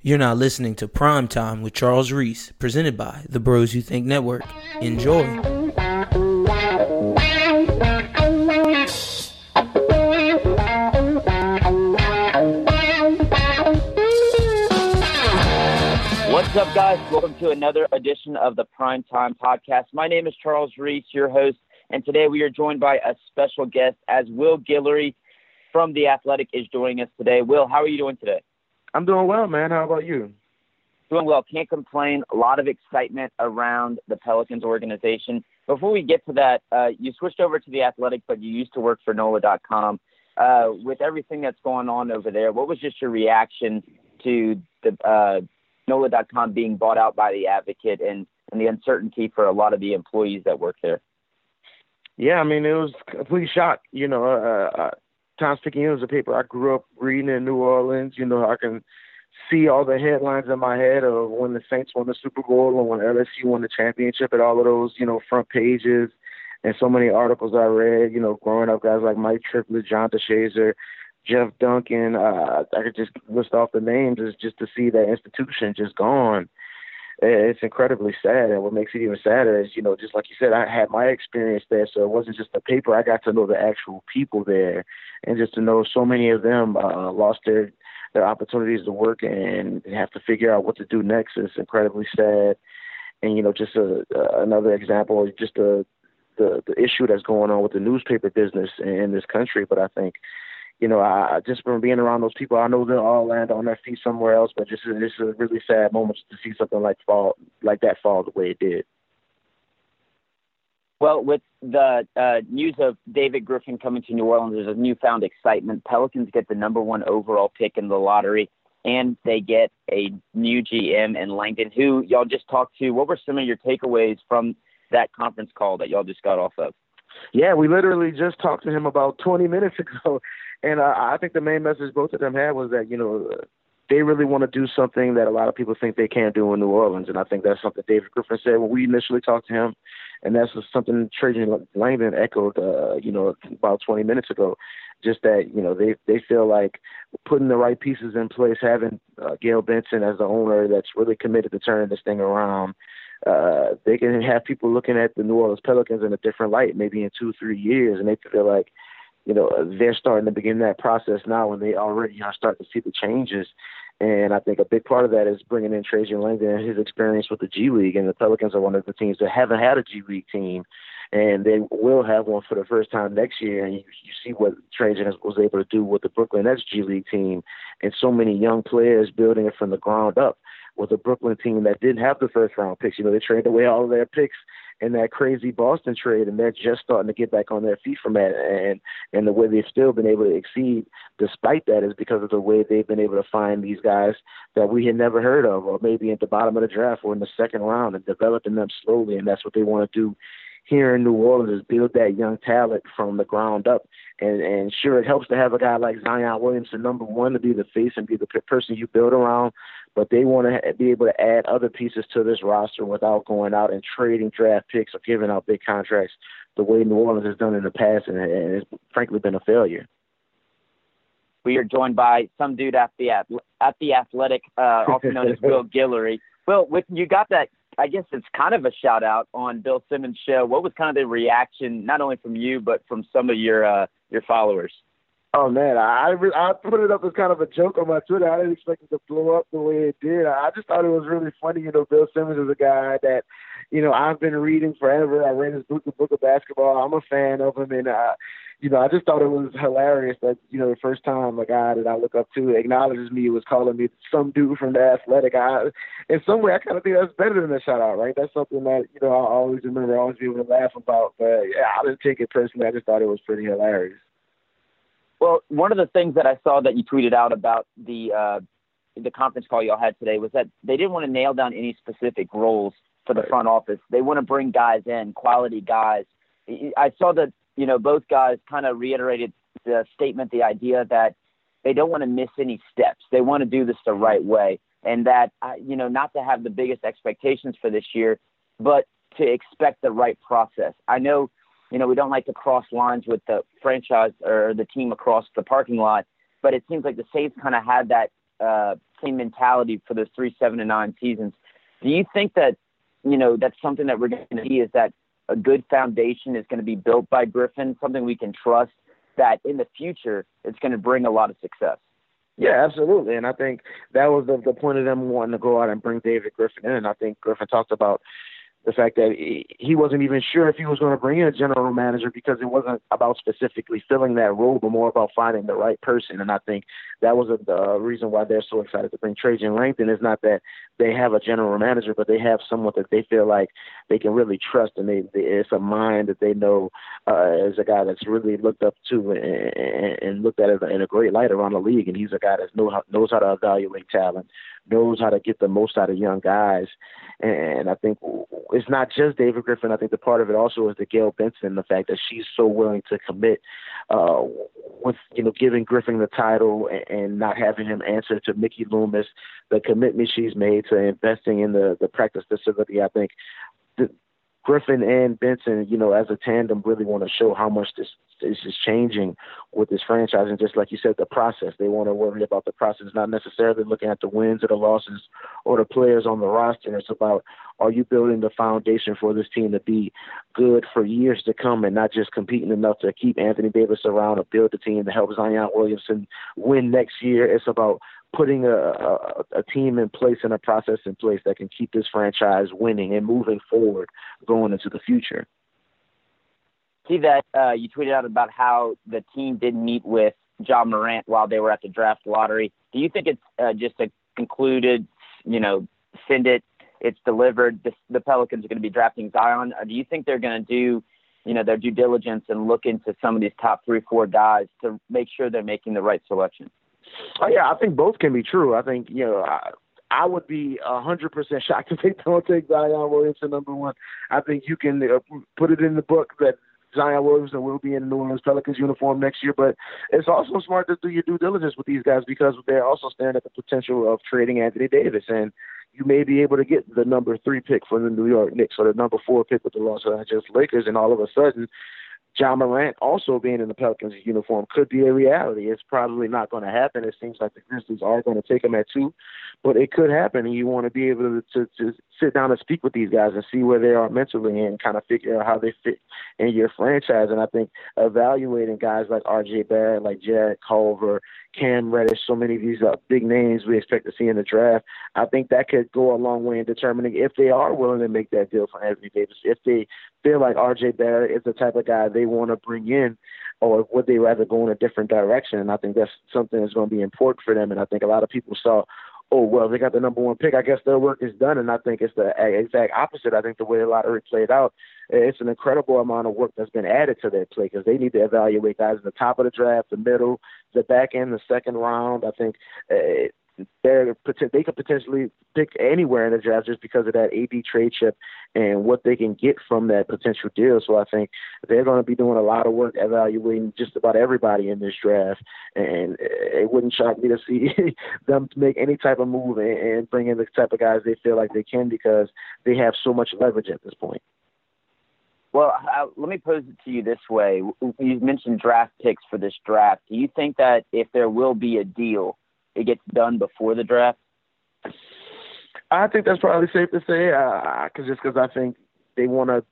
You're not listening to Prime Time with Charles Reese, presented by the Bros You Think Network. Enjoy. What's up, guys? Welcome to another edition of the Prime Time Podcast. My name is Charles Reese, your host, and today we are joined by a special guest as Will Guillory from The Athletic is joining us today. Will, how are you doing today? I'm doing well, man. How about you? Doing well. Can't complain. A lot of excitement around the Pelicans organization. Before we get to that, uh, you switched over to the Athletic, but you used to work for NOLA.com. Uh, with everything that's going on over there, what was just your reaction to the uh, NOLA.com being bought out by the Advocate and, and the uncertainty for a lot of the employees that work there? Yeah, I mean, it was a complete shock. You know, uh, uh Times Picayune is a paper I grew up reading in New Orleans. You know, I can see all the headlines in my head of when the Saints won the Super Bowl and when LSU won the championship and all of those, you know, front pages and so many articles I read, you know, growing up, guys like Mike Triplett, John DeShazier, Jeff Duncan, uh, I could just list off the names is just to see that institution just gone. It's incredibly sad, and what makes it even sadder is, you know, just like you said, I had my experience there, so it wasn't just the paper. I got to know the actual people there, and just to know so many of them uh, lost their their opportunities to work and have to figure out what to do next is incredibly sad. And you know, just a, uh, another example, just the the issue that's going on with the newspaper business in this country. But I think, you know, I just from being around those people, I know they'll all land on their feet somewhere else. But just it's a really sad moment to see something like fall like that fall the way it did. Well, with the uh, news of David Griffin coming to New Orleans, there's a newfound excitement. Pelicans get the number one overall pick in the lottery, and they get a new GM in Langdon, who y'all just talked to. What were some of your takeaways from that conference call that y'all just got off of? Yeah, we literally just talked to him about 20 minutes ago, and uh, I think the main message both of them had was that you know they really want to do something that a lot of people think they can't do in New Orleans, and I think that's something David Griffin said when we initially talked to him and that's something Trajan Langdon echoed, uh, you know, about 20 minutes ago. Just that you know they they feel like putting the right pieces in place, having uh, Gayle Benson as the owner that's really committed to turning this thing around. Uh, they can have people looking at the New Orleans Pelicans in a different light, maybe in two, three years, and they feel like, you know, they're starting to begin that process now, and they already are starting to see the changes and I think a big part of that is bringing in Trajan Langdon and his experience with the G League. And the Pelicans are one of the teams that haven't had a G League team, and they will have one for the first time next year. And you, you see what Trajan was able to do with the Brooklyn Nets G League team, and so many young players building it from the ground up with a Brooklyn team that didn't have the first round picks. You know, they traded away all of their picks in that crazy Boston trade, and they're just starting to get back on their feet from that. And and the way they've still been able to exceed despite that is because of the way they've been able to find these guys that we had never heard of, or maybe at the bottom of the draft or in the second round, and developing them slowly. And that's what they want to do here in New Orleans is build that young talent from the ground up. And and sure, it helps to have a guy like Zion Williamson, number one, to be the face and be the person you build around but they want to be able to add other pieces to this roster without going out and trading draft picks or giving out big contracts the way New Orleans has done in the past, and, it's frankly been a failure. We are joined by some dude at the at the Athletic, uh, also known as Will Guillory. Will, when you got that, I guess it's kind of a shout out on Bill Simmons' show. What was kind of the reaction, not only from you but from some of your uh, your followers? Oh man, I I put it up as kind of a joke on my Twitter. I didn't expect it to blow up the way it did. I just thought it was really funny. You know, Bill Simmons is a guy that, you know, I've been reading forever. I read his book, The Book of Basketball. I'm a fan of him, and uh, you know, I just thought it was hilarious that you know the first time a guy that I look up to acknowledges me was calling me some dude from the Athletic. I, in some way, I kind of think that's better than a shout out, right? That's something that you know I always remember, always be able to laugh about. But yeah, I didn't take it personally. I just thought it was pretty hilarious. Well, one of the things that I saw that you tweeted out about the uh, the conference call y'all had today was that they didn't want to nail down any specific roles for the front office. They want to bring guys in, quality guys. I saw that you know both guys kind of reiterated the statement, the idea that they don't want to miss any steps. They want to do this the right way, and that you know not to have the biggest expectations for this year, but to expect the right process. I know you know, we don't like to cross lines with the franchise or the team across the parking lot, but it seems like the Saints kind of had that uh, same mentality for those three, seven, and nine seasons. Do you think that you know that's something that we're going to see? Is that a good foundation is going to be built by Griffin, something we can trust that in the future it's going to bring a lot of success? Yeah, absolutely. And I think that was the, the point of them wanting to go out and bring David Griffin in. And I think Griffin talked about the fact that he wasn't even sure if he was going to bring in a general manager because it wasn't about specifically filling that role, but more about finding the right person. And I think that was a, the reason why they're so excited to bring Trajan Langdon. It's not that they have a general manager, but they have someone that they feel like they can really trust, and they, they it's a mind that they know uh, is a guy that's really looked up to and, and, looked at in a great light around the league. And he's a guy that knows how, knows how to evaluate talent, knows how to get the most out of young guys. And I think it's not just David Griffin. I think the part of it also is the Gayle Benson, the fact that she's so willing to commit uh, with you know giving Griffin the title and, and not having him answer to Mickey Loomis, the commitment she's made to investing in the the practice facility. I think Griffin and Benson, you know, as a tandem, really want to show how much this this is changing with this franchise. And just like you said, the process. They want to worry about the process, not necessarily looking at the wins or the losses or the players on the roster. It's about are you building the foundation for this team to be good for years to come and not just competing enough to keep Anthony Davis around or build the team to help Zion Williamson win next year. It's about putting a, a, a team in place and a process in place that can keep this franchise winning and moving forward going into the future. See that uh, you tweeted out about how the team didn't meet with Ja Morant while they were at the draft lottery. Do you think it's uh, just a concluded, you know, send it, it's delivered, the, the Pelicans are going to be drafting Zion? Or do you think they're going to do, you know, their due diligence and look into some of these top three, four guys to make sure they're making the right selection? Oh yeah, I think both can be true. I think you know. I, I would be a hundred percent shocked if they don't take Zion Williamson number one. I think you can uh, put it in the book that Zion Williamson will be in the New Orleans Pelicans uniform next year. But it's also smart to do your due diligence with these guys because they're also staring at the potential of trading Anthony Davis, and you may be able to get the number three pick for the New York Knicks or the number four pick with the Los Angeles Lakers, and all of a sudden Ja Morant also being in the Pelicans uniform could be a reality. It's probably not going to happen. It seems like the Grizzlies are going to take him at two, but it could happen. And you want to be able to, to, to sit down and speak with these guys and see where they are mentally and kind of figure out how they fit in your franchise. And I think evaluating guys like R.J. Barrett, like Jarrett Culver, Cam Reddish, so many of these uh, big names we expect to see in the draft. I think that could go a long way in determining if they are willing to make that deal for Anthony Davis. If they feel like R.J. Barrett is the type of guy they want to bring in, or would they rather go in a different direction? And I think that's something that's going to be important for them. And I think a lot of people saw oh well they got the number one pick i guess their work is done and i think it's the exact opposite i think the way the lottery played out it's an incredible amount of work that's been added to their play because they need to evaluate guys in the top of the draft the middle the back end the second round i think uh, they're they could potentially pick anywhere in the draft just because of that AD trade chip and what they can get from that potential deal. So I think they're going to be doing a lot of work evaluating just about everybody in this draft, and it wouldn't shock me to see them make any type of move and bring in the type of guys they feel like they can because they have so much leverage at this point. Well, uh, let me pose it to you this way: you mentioned draft picks for this draft. Do you think that if there will be a deal? It gets done before the draft? I think that's probably safe to say, uh, cause just because I think they want to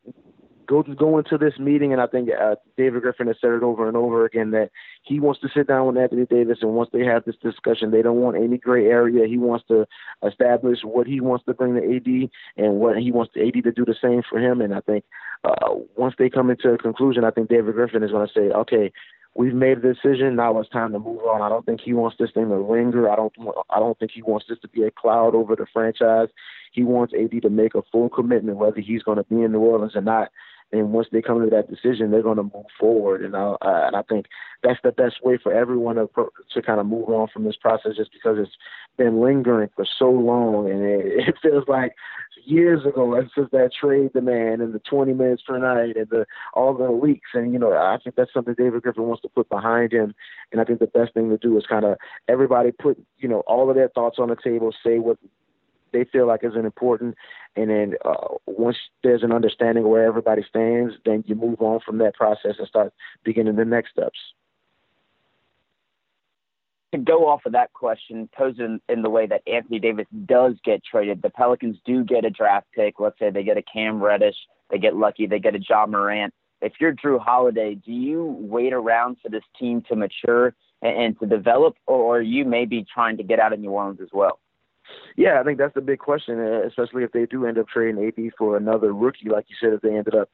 go go into this meeting, and I think uh, David Griffin has said it over and over again that he wants to sit down with Anthony Davis, and once they have this discussion, they don't want any gray area. He wants to establish what he wants to bring to AD, and what he wants the AD to do the same for him. And I think uh, once they come into a conclusion, I think David Griffin is going to say, okay, we've made a decision. Now it's time to move on. I don't think he wants this thing to linger. I don't. I don't think he wants this to be a cloud over the franchise. He wants AD to make a full commitment, whether he's going to be in New Orleans or not. And once they come to that decision, they're going to move forward. And I, uh, and I think that's the best way for everyone to to kind of move on from this process, just because it's been lingering for so long, and it, it feels like years ago since that trade demand and the 20 minutes per night and the all the leaks. And you know, I think that's something David Griffin wants to put behind him. And I think the best thing to do is kind of everybody put you know all of their thoughts on the table, say what they feel like isn't important, and then uh, once there's an understanding where everybody stands, then you move on from that process and start beginning the next steps. to go off of that question, posed in, in the way that Anthony Davis does get traded, the Pelicans do get a draft pick. Let's say they get a Cam Reddish, they get lucky, they get a Ja Morant. If you're Jrue Holiday, do you wait around for this team to mature and, and to develop, or are you maybe trying to get out of New Orleans as well? Yeah, I think that's the big question, especially if they do end up trading AD for another rookie, like you said, if they ended up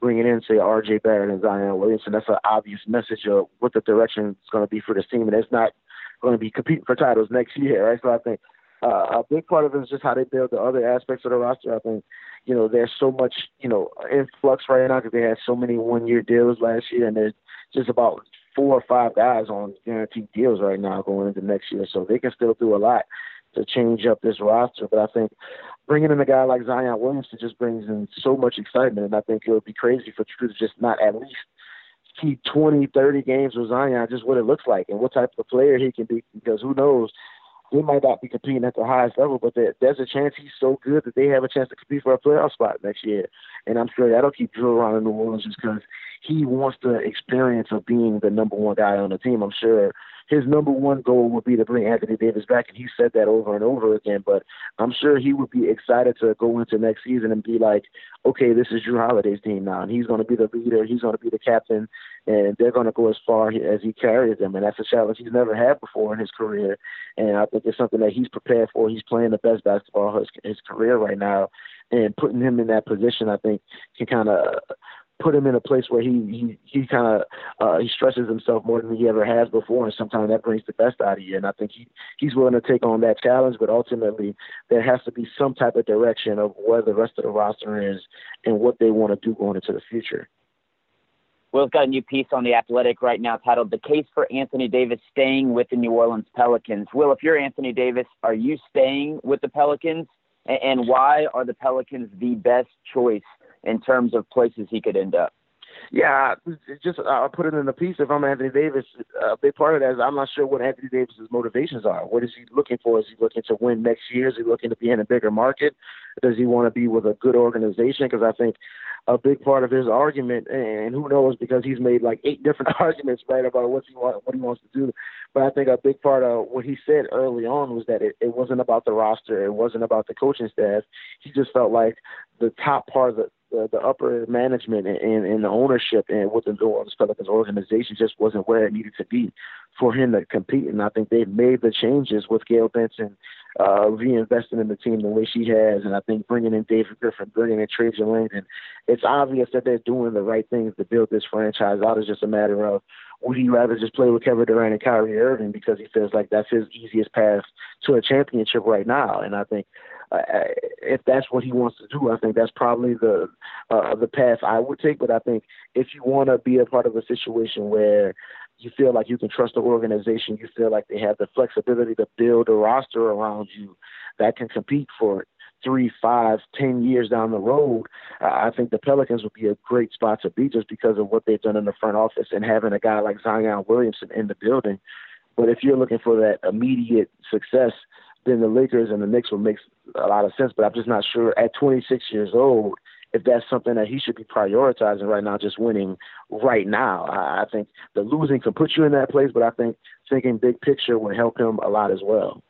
bringing in, say, R.J. Barrett and Zion Williamson. That's an obvious message of what the direction is going to be for this team, and it's not going to be competing for titles next year, right? So I think uh, a big part of it is just how they build the other aspects of the roster. I think, you know, there's so much, you know, influx right now because they had so many one-year deals last year, and there's just about four or five guys on guaranteed deals right now going into next year, so they can still do a lot to change up this roster. But I think bringing in a guy like Zion Williamson just brings in so much excitement, and I think it would be crazy for Jrue to just not at least see 20, 30 games with Zion, just what it looks like and what type of player he can be. Because who knows, he might not be competing at the highest level, but there, there's a chance he's so good that they have a chance to compete for a playoff spot next year. And I'm sure that'll keep Jrue around in New Orleans just because he wants the experience of being the number one guy on the team. I'm sure his number one goal would be to bring Anthony Davis back, and he said that over and over again. But I'm sure he would be excited to go into next season and be like, okay, this is Jrue Holiday's team now, and he's going to be the leader, he's going to be the captain, and they're going to go as far as he carries them, and that's a challenge he's never had before in his career. And I think it's something that he's prepared for. He's playing the best basketball of his, his career right now, and putting him in that position, I think, can kind of put him in a place where he he he kind of uh, he stresses himself more than he ever has before, and sometimes that brings the best out of you. And I think he he's willing to take on that challenge, but ultimately there has to be some type of direction of where the rest of the roster is and what they want to do going into the future. Will's got a new piece on The Athletic right now titled The Case for Anthony Davis Staying with the New Orleans Pelicans. Will, if you're Anthony Davis, are you staying with the Pelicans? And why are the Pelicans the best choice in terms of places he could end up. Yeah, just I'll put it in a piece. If I'm Anthony Davis, a big part of that is I'm not sure what Anthony Davis's motivations are. What is he looking for? Is he looking to win next year? Is he looking to be in a bigger market? Does he want to be with a good organization? Because I think a big part of his argument, and who knows, because he's made like eight different arguments right about what he want, what he wants to do. But I think a big part of what he said early on was that it, it wasn't about the roster, it wasn't about the coaching staff. He just felt like the top part of the the, the upper management and, and, the ownership and with the New Orleans Pelicans organization just wasn't where it needed to be for him to compete. And I think they've made the changes with Gayle Benson uh, reinvesting in the team the way she has, and I think bringing in David Griffin, bringing in Trajan Langdon, it's obvious that they're doing the right things to build this franchise out. It's just a matter of would he rather just play with Kevin Durant and Kyrie Irving because he feels like that's his easiest path to a championship right now. And I think uh, if that's what he wants to do, I think that's probably the uh, the path I would take. But I think if you want to be a part of a situation where you feel like you can trust the organization, you feel like they have the flexibility to build a roster around you that can compete for three, five, ten years down the road, uh, I think the Pelicans would be a great spot to be just because of what they've done in the front office and having a guy like Zion Williamson in the building. But if you're looking for that immediate success, then the Lakers and the Knicks will make a lot of sense. But I'm just not sure at 26 years old if that's something that he should be prioritizing right now, just winning right now. I, think the losing can put you in that place, but I think thinking big picture would help him a lot as well.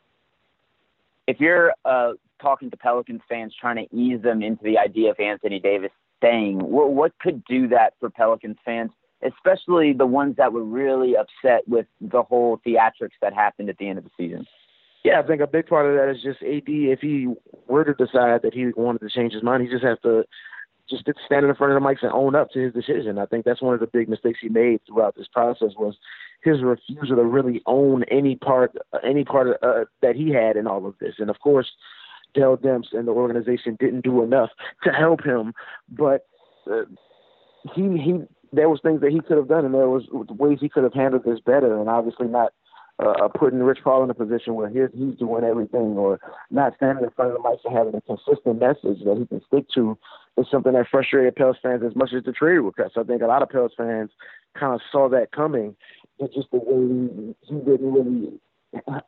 If you're uh, talking to Pelicans fans, trying to ease them into the idea of Anthony Davis staying, what, what could do that for Pelicans fans? especially the ones that were really upset with the whole theatrics that happened at the end of the season. Yeah, I think a big part of that is just AD. If he were to decide that he wanted to change his mind, he just has to just stand in front of the mics and own up to his decision. I think that's one of the big mistakes he made throughout this process was his refusal to really own any part, any part of, uh, that he had in all of this. And of course, Dell Demps and the organization didn't do enough to help him, but uh, he he there was things that he could have done, and there was ways he could have handled this better, and obviously not uh, putting Rich Paul in a position where he's, he's doing everything, or not standing in front of the mic and having a consistent message that he can stick to is something that frustrated Pels fans as much as the trade request. I think a lot of Pels fans kind of saw that coming. It's just the way he didn't really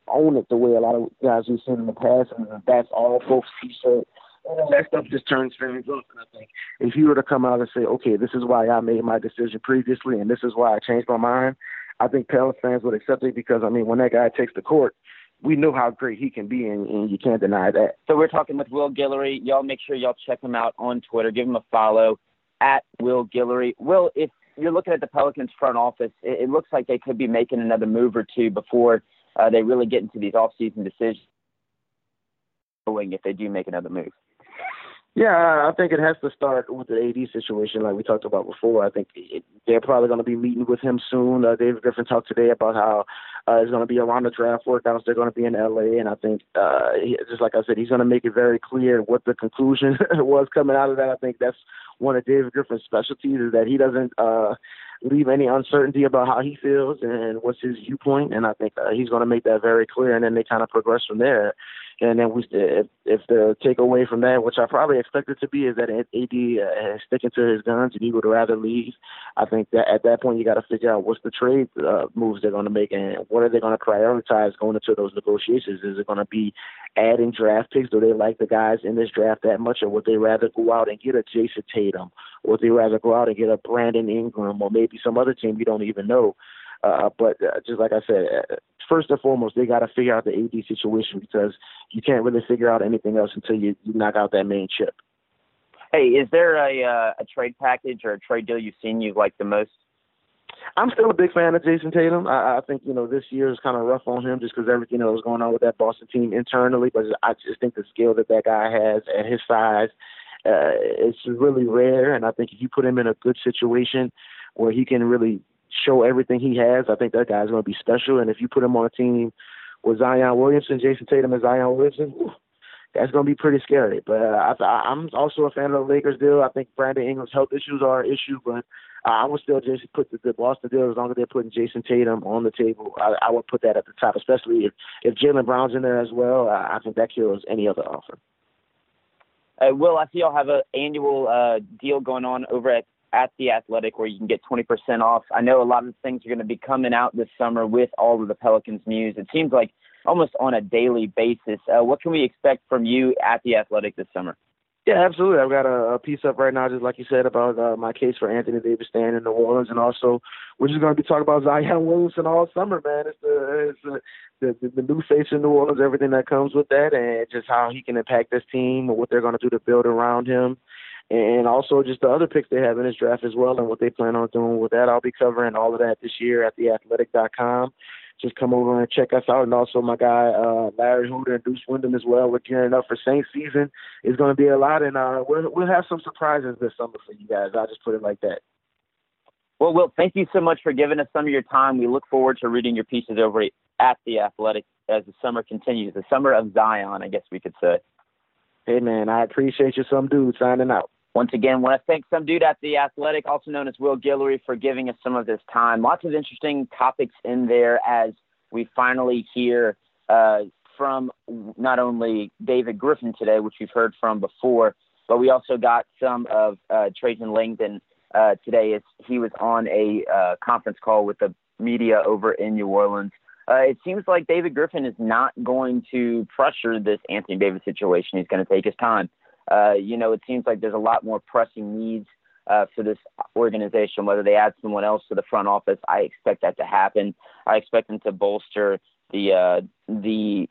own it the way a lot of guys we've seen in the past, and that's all folks he said all that stuff just turns fans off. And I think if he were to come out and say, okay, this is why I made my decision previously, and this is why I changed my mind, I think Pelicans fans would accept it because I mean, when that guy takes the court, we know how great he can be, and, and you can't deny that. So we're talking with Will Guillory. Y'all make sure y'all check him out on Twitter. Give him a follow at Will Guillory. Will, if you're looking at the Pelicans front office, it, it looks like they could be making another move or two before uh, they really get into these off-season decisions. If they do make another move. Yeah, I think it has to start with the AD situation, like we talked about before. I think it, they're probably going to be meeting with him soon. Uh, David Griffin talked today about how uh, it's going to be around the draft workouts. They're going to be in LA, and I think, uh, he, just like I said, he's going to make it very clear what the conclusion was coming out of that. I think that's one of David Griffin's specialties is that he doesn't uh, leave any uncertainty about how he feels and what's his viewpoint. And I think uh, he's going to make that very clear, and then they kind of progress from there. And then we, if, if the takeaway from that, which I probably expect it to be, is that AD uh, is sticking to his guns and he would rather leave. I think that at that point you got to figure out what's the trade uh, moves they're going to make and what are they going to prioritize going into those negotiations. Is it going to be adding draft picks? Do they like the guys in this draft that much, or would they rather go out and get a Jayson Tatum, would they rather go out and get a Brandon Ingram, or maybe some other team you don't even know? Uh, but uh, just like I said, uh, first and foremost, they got to figure out the AD situation because you can't really figure out anything else until you, you knock out that main chip. Hey, is there a uh, a trade package or a trade deal you've seen you like the most? I'm still a big fan of Jayson Tatum. I, I think you know this year is kind of rough on him just because everything that was going on with that Boston team internally. But I just think the skill that that guy has at his size, uh, it's really rare. And I think if you put him in a good situation where he can really show everything he has, I think that guy's going to be special. And if you put him on a team with Zion Williamson, Jayson Tatum, and Zion Williamson, that's going to be pretty scary. But uh, I, I'm also a fan of the Lakers deal. I think Brandon Ingram's health issues are an issue, but I would still just put the, the Boston deal as long as they're putting Jayson Tatum on the table. I, I would put that at the top, especially if if Jaylen Brown's in there as well. I, I think that kills any other offer. Uh, Will, I see y'all have an annual uh, deal going on over at at the Athletic where you can get 20% off. I know a lot of things are going to be coming out this summer with all of the Pelicans news. It seems like almost on a daily basis. Uh, what can we expect from you at the Athletic this summer? Yeah, absolutely. I've got a, a piece up right now, just like you said, about uh, my case for Anthony Davis staying in New Orleans, and also we're just going to be talking about Zion Williamson all summer, man. It's the it's the, the the new face in New Orleans, everything that comes with that, and just how he can impact this team and what they're going to do to build around him and also just the other picks they have in this draft as well and what they plan on doing with that. I'll be covering all of that this year at theathletic.com. Just come over and check us out. And also my guy uh, Larry Holder and Deuce Wyndham as well. We're gearing up for Saint season. It's going to be a lot, and uh, we'll we'll have some surprises this summer for you guys. I'll just put it like that. Well, Will, thank you so much for giving us some of your time. We look forward to reading your pieces over at the Athletic as the summer continues, the summer of Zion, I guess we could say. Hey man, I appreciate you, some dude, signing out. Once again, want to thank some dude at the Athletic, also known as Will Guillory, for giving us some of this time. Lots of interesting topics in there as we finally hear uh, from not only David Griffin today, which we've heard from before, but we also got some of uh, Trajan Langdon uh, today as he was on a uh, conference call with the media over in New Orleans. Uh, it seems like David Griffin is not going to pressure this Anthony Davis situation. He's going to take his time. Uh, you know, it seems like there's a lot more pressing needs uh, for this organization. Whether they add someone else to the front office, I expect that to happen. I expect them to bolster the uh, the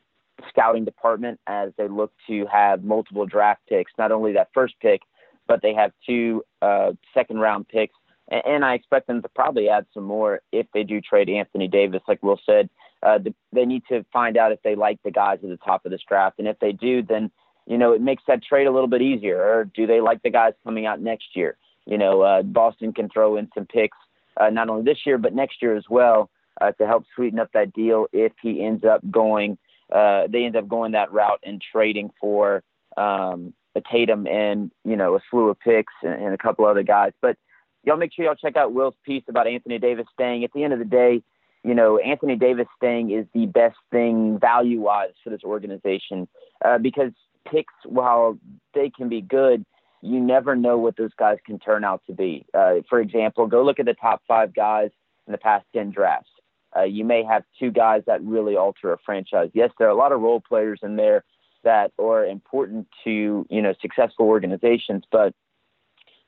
scouting department as they look to have multiple draft picks. Not only that first pick, but they have two uh, second round picks. And, and I expect them to probably add some more if they do trade Anthony Davis. Like Will said, uh, the, they need to find out if they like the guys at the top of this draft. And if they do, then you know, it makes that trade a little bit easier. Or do they like the guys coming out next year? You know, uh, Boston can throw in some picks uh, not only this year but next year as well uh, to help sweeten up that deal if he ends up going. Uh, they end up going that route and trading for um, a Tatum and you know a slew of picks and, and a couple other guys. But y'all make sure y'all check out Will's piece about Anthony Davis staying. At the end of the day, you know, Anthony Davis staying is the best thing value wise for this organization uh, because picks, while they can be good, you never know what those guys can turn out to be. Uh, for example, go look at the top five guys in the past 10 drafts. Uh, you may have two guys that really alter a franchise. Yes, there are a lot of role players in there that are important to, you know, successful organizations, but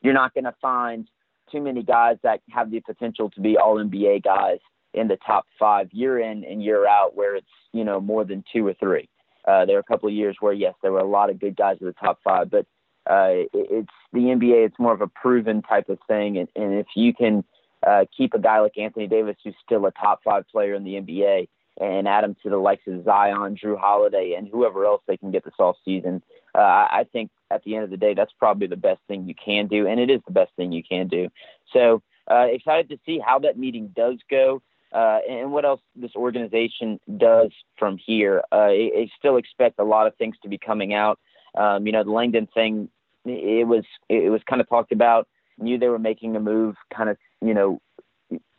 you're not going to find too many guys that have the potential to be all NBA guys in the top five year in and year out, where it's you know more than two or three. Uh, there were a couple of years where yes, there were a lot of good guys in the top five, but uh, it, it's the NBA. It's more of a proven type of thing, and, and if you can uh, keep a guy like Anthony Davis, who's still a top five player in the NBA, and add him to the likes of Zion, Jrue Holiday, and whoever else they can get this off season. Uh, I think at the end of the day, that's probably the best thing you can do, and it is the best thing you can do. So uh, excited to see how that meeting does go. Uh, and what else this organization does from here. Uh, I, I still expect a lot of things to be coming out. Um, you know, the Langdon thing, it was it was kind of talked about. Knew they were making a move, kind of you know,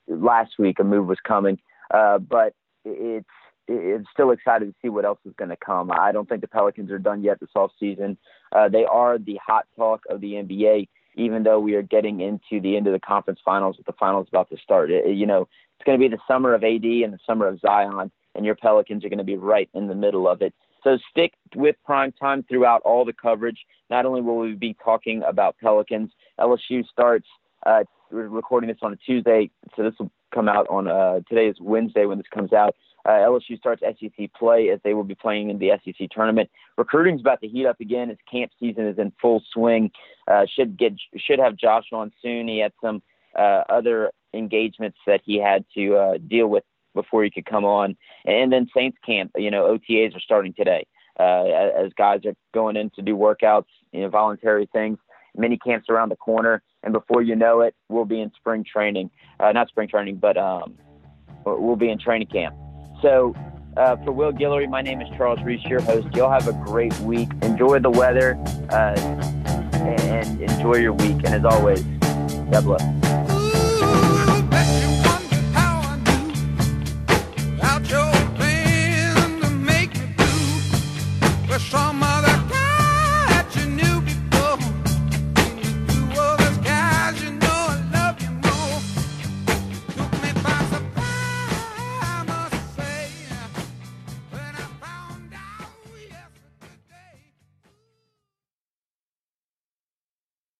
last week a move was coming, uh, but it's it's still excited to see what else is going to come. I don't think the Pelicans are done yet this off season. Uh, they are the hot talk of the NBA, even though we are getting into the end of the conference finals with the finals about to start. It, you know, it's going to be the summer of AD and the summer of Zion, and your Pelicans are going to be right in the middle of it. So stick with prime time throughout all the coverage. Not only will we be talking about Pelicans, LSU starts. Uh, we're recording this on a Tuesday, so this will come out on uh, today is Wednesday when this comes out. Uh, LSU starts SEC play as they will be playing in the SEC tournament. Recruiting's about to heat up again as camp season is in full swing. Uh, should get should have Josh on soon. He had some uh, other engagements that he had to uh, deal with before he could come on. And then Saints camp, you know, OTAs are starting today uh, as guys are going in to do workouts, you know, voluntary things. Mini camps around the corner, and before you know it, we'll be in spring training. Uh, not spring training, but um, we'll be in training camp. So, uh, for Will Guillory, my name is Charles Reese, your host. You'll have a great week. Enjoy the weather uh, and enjoy your week. And as always, God bless.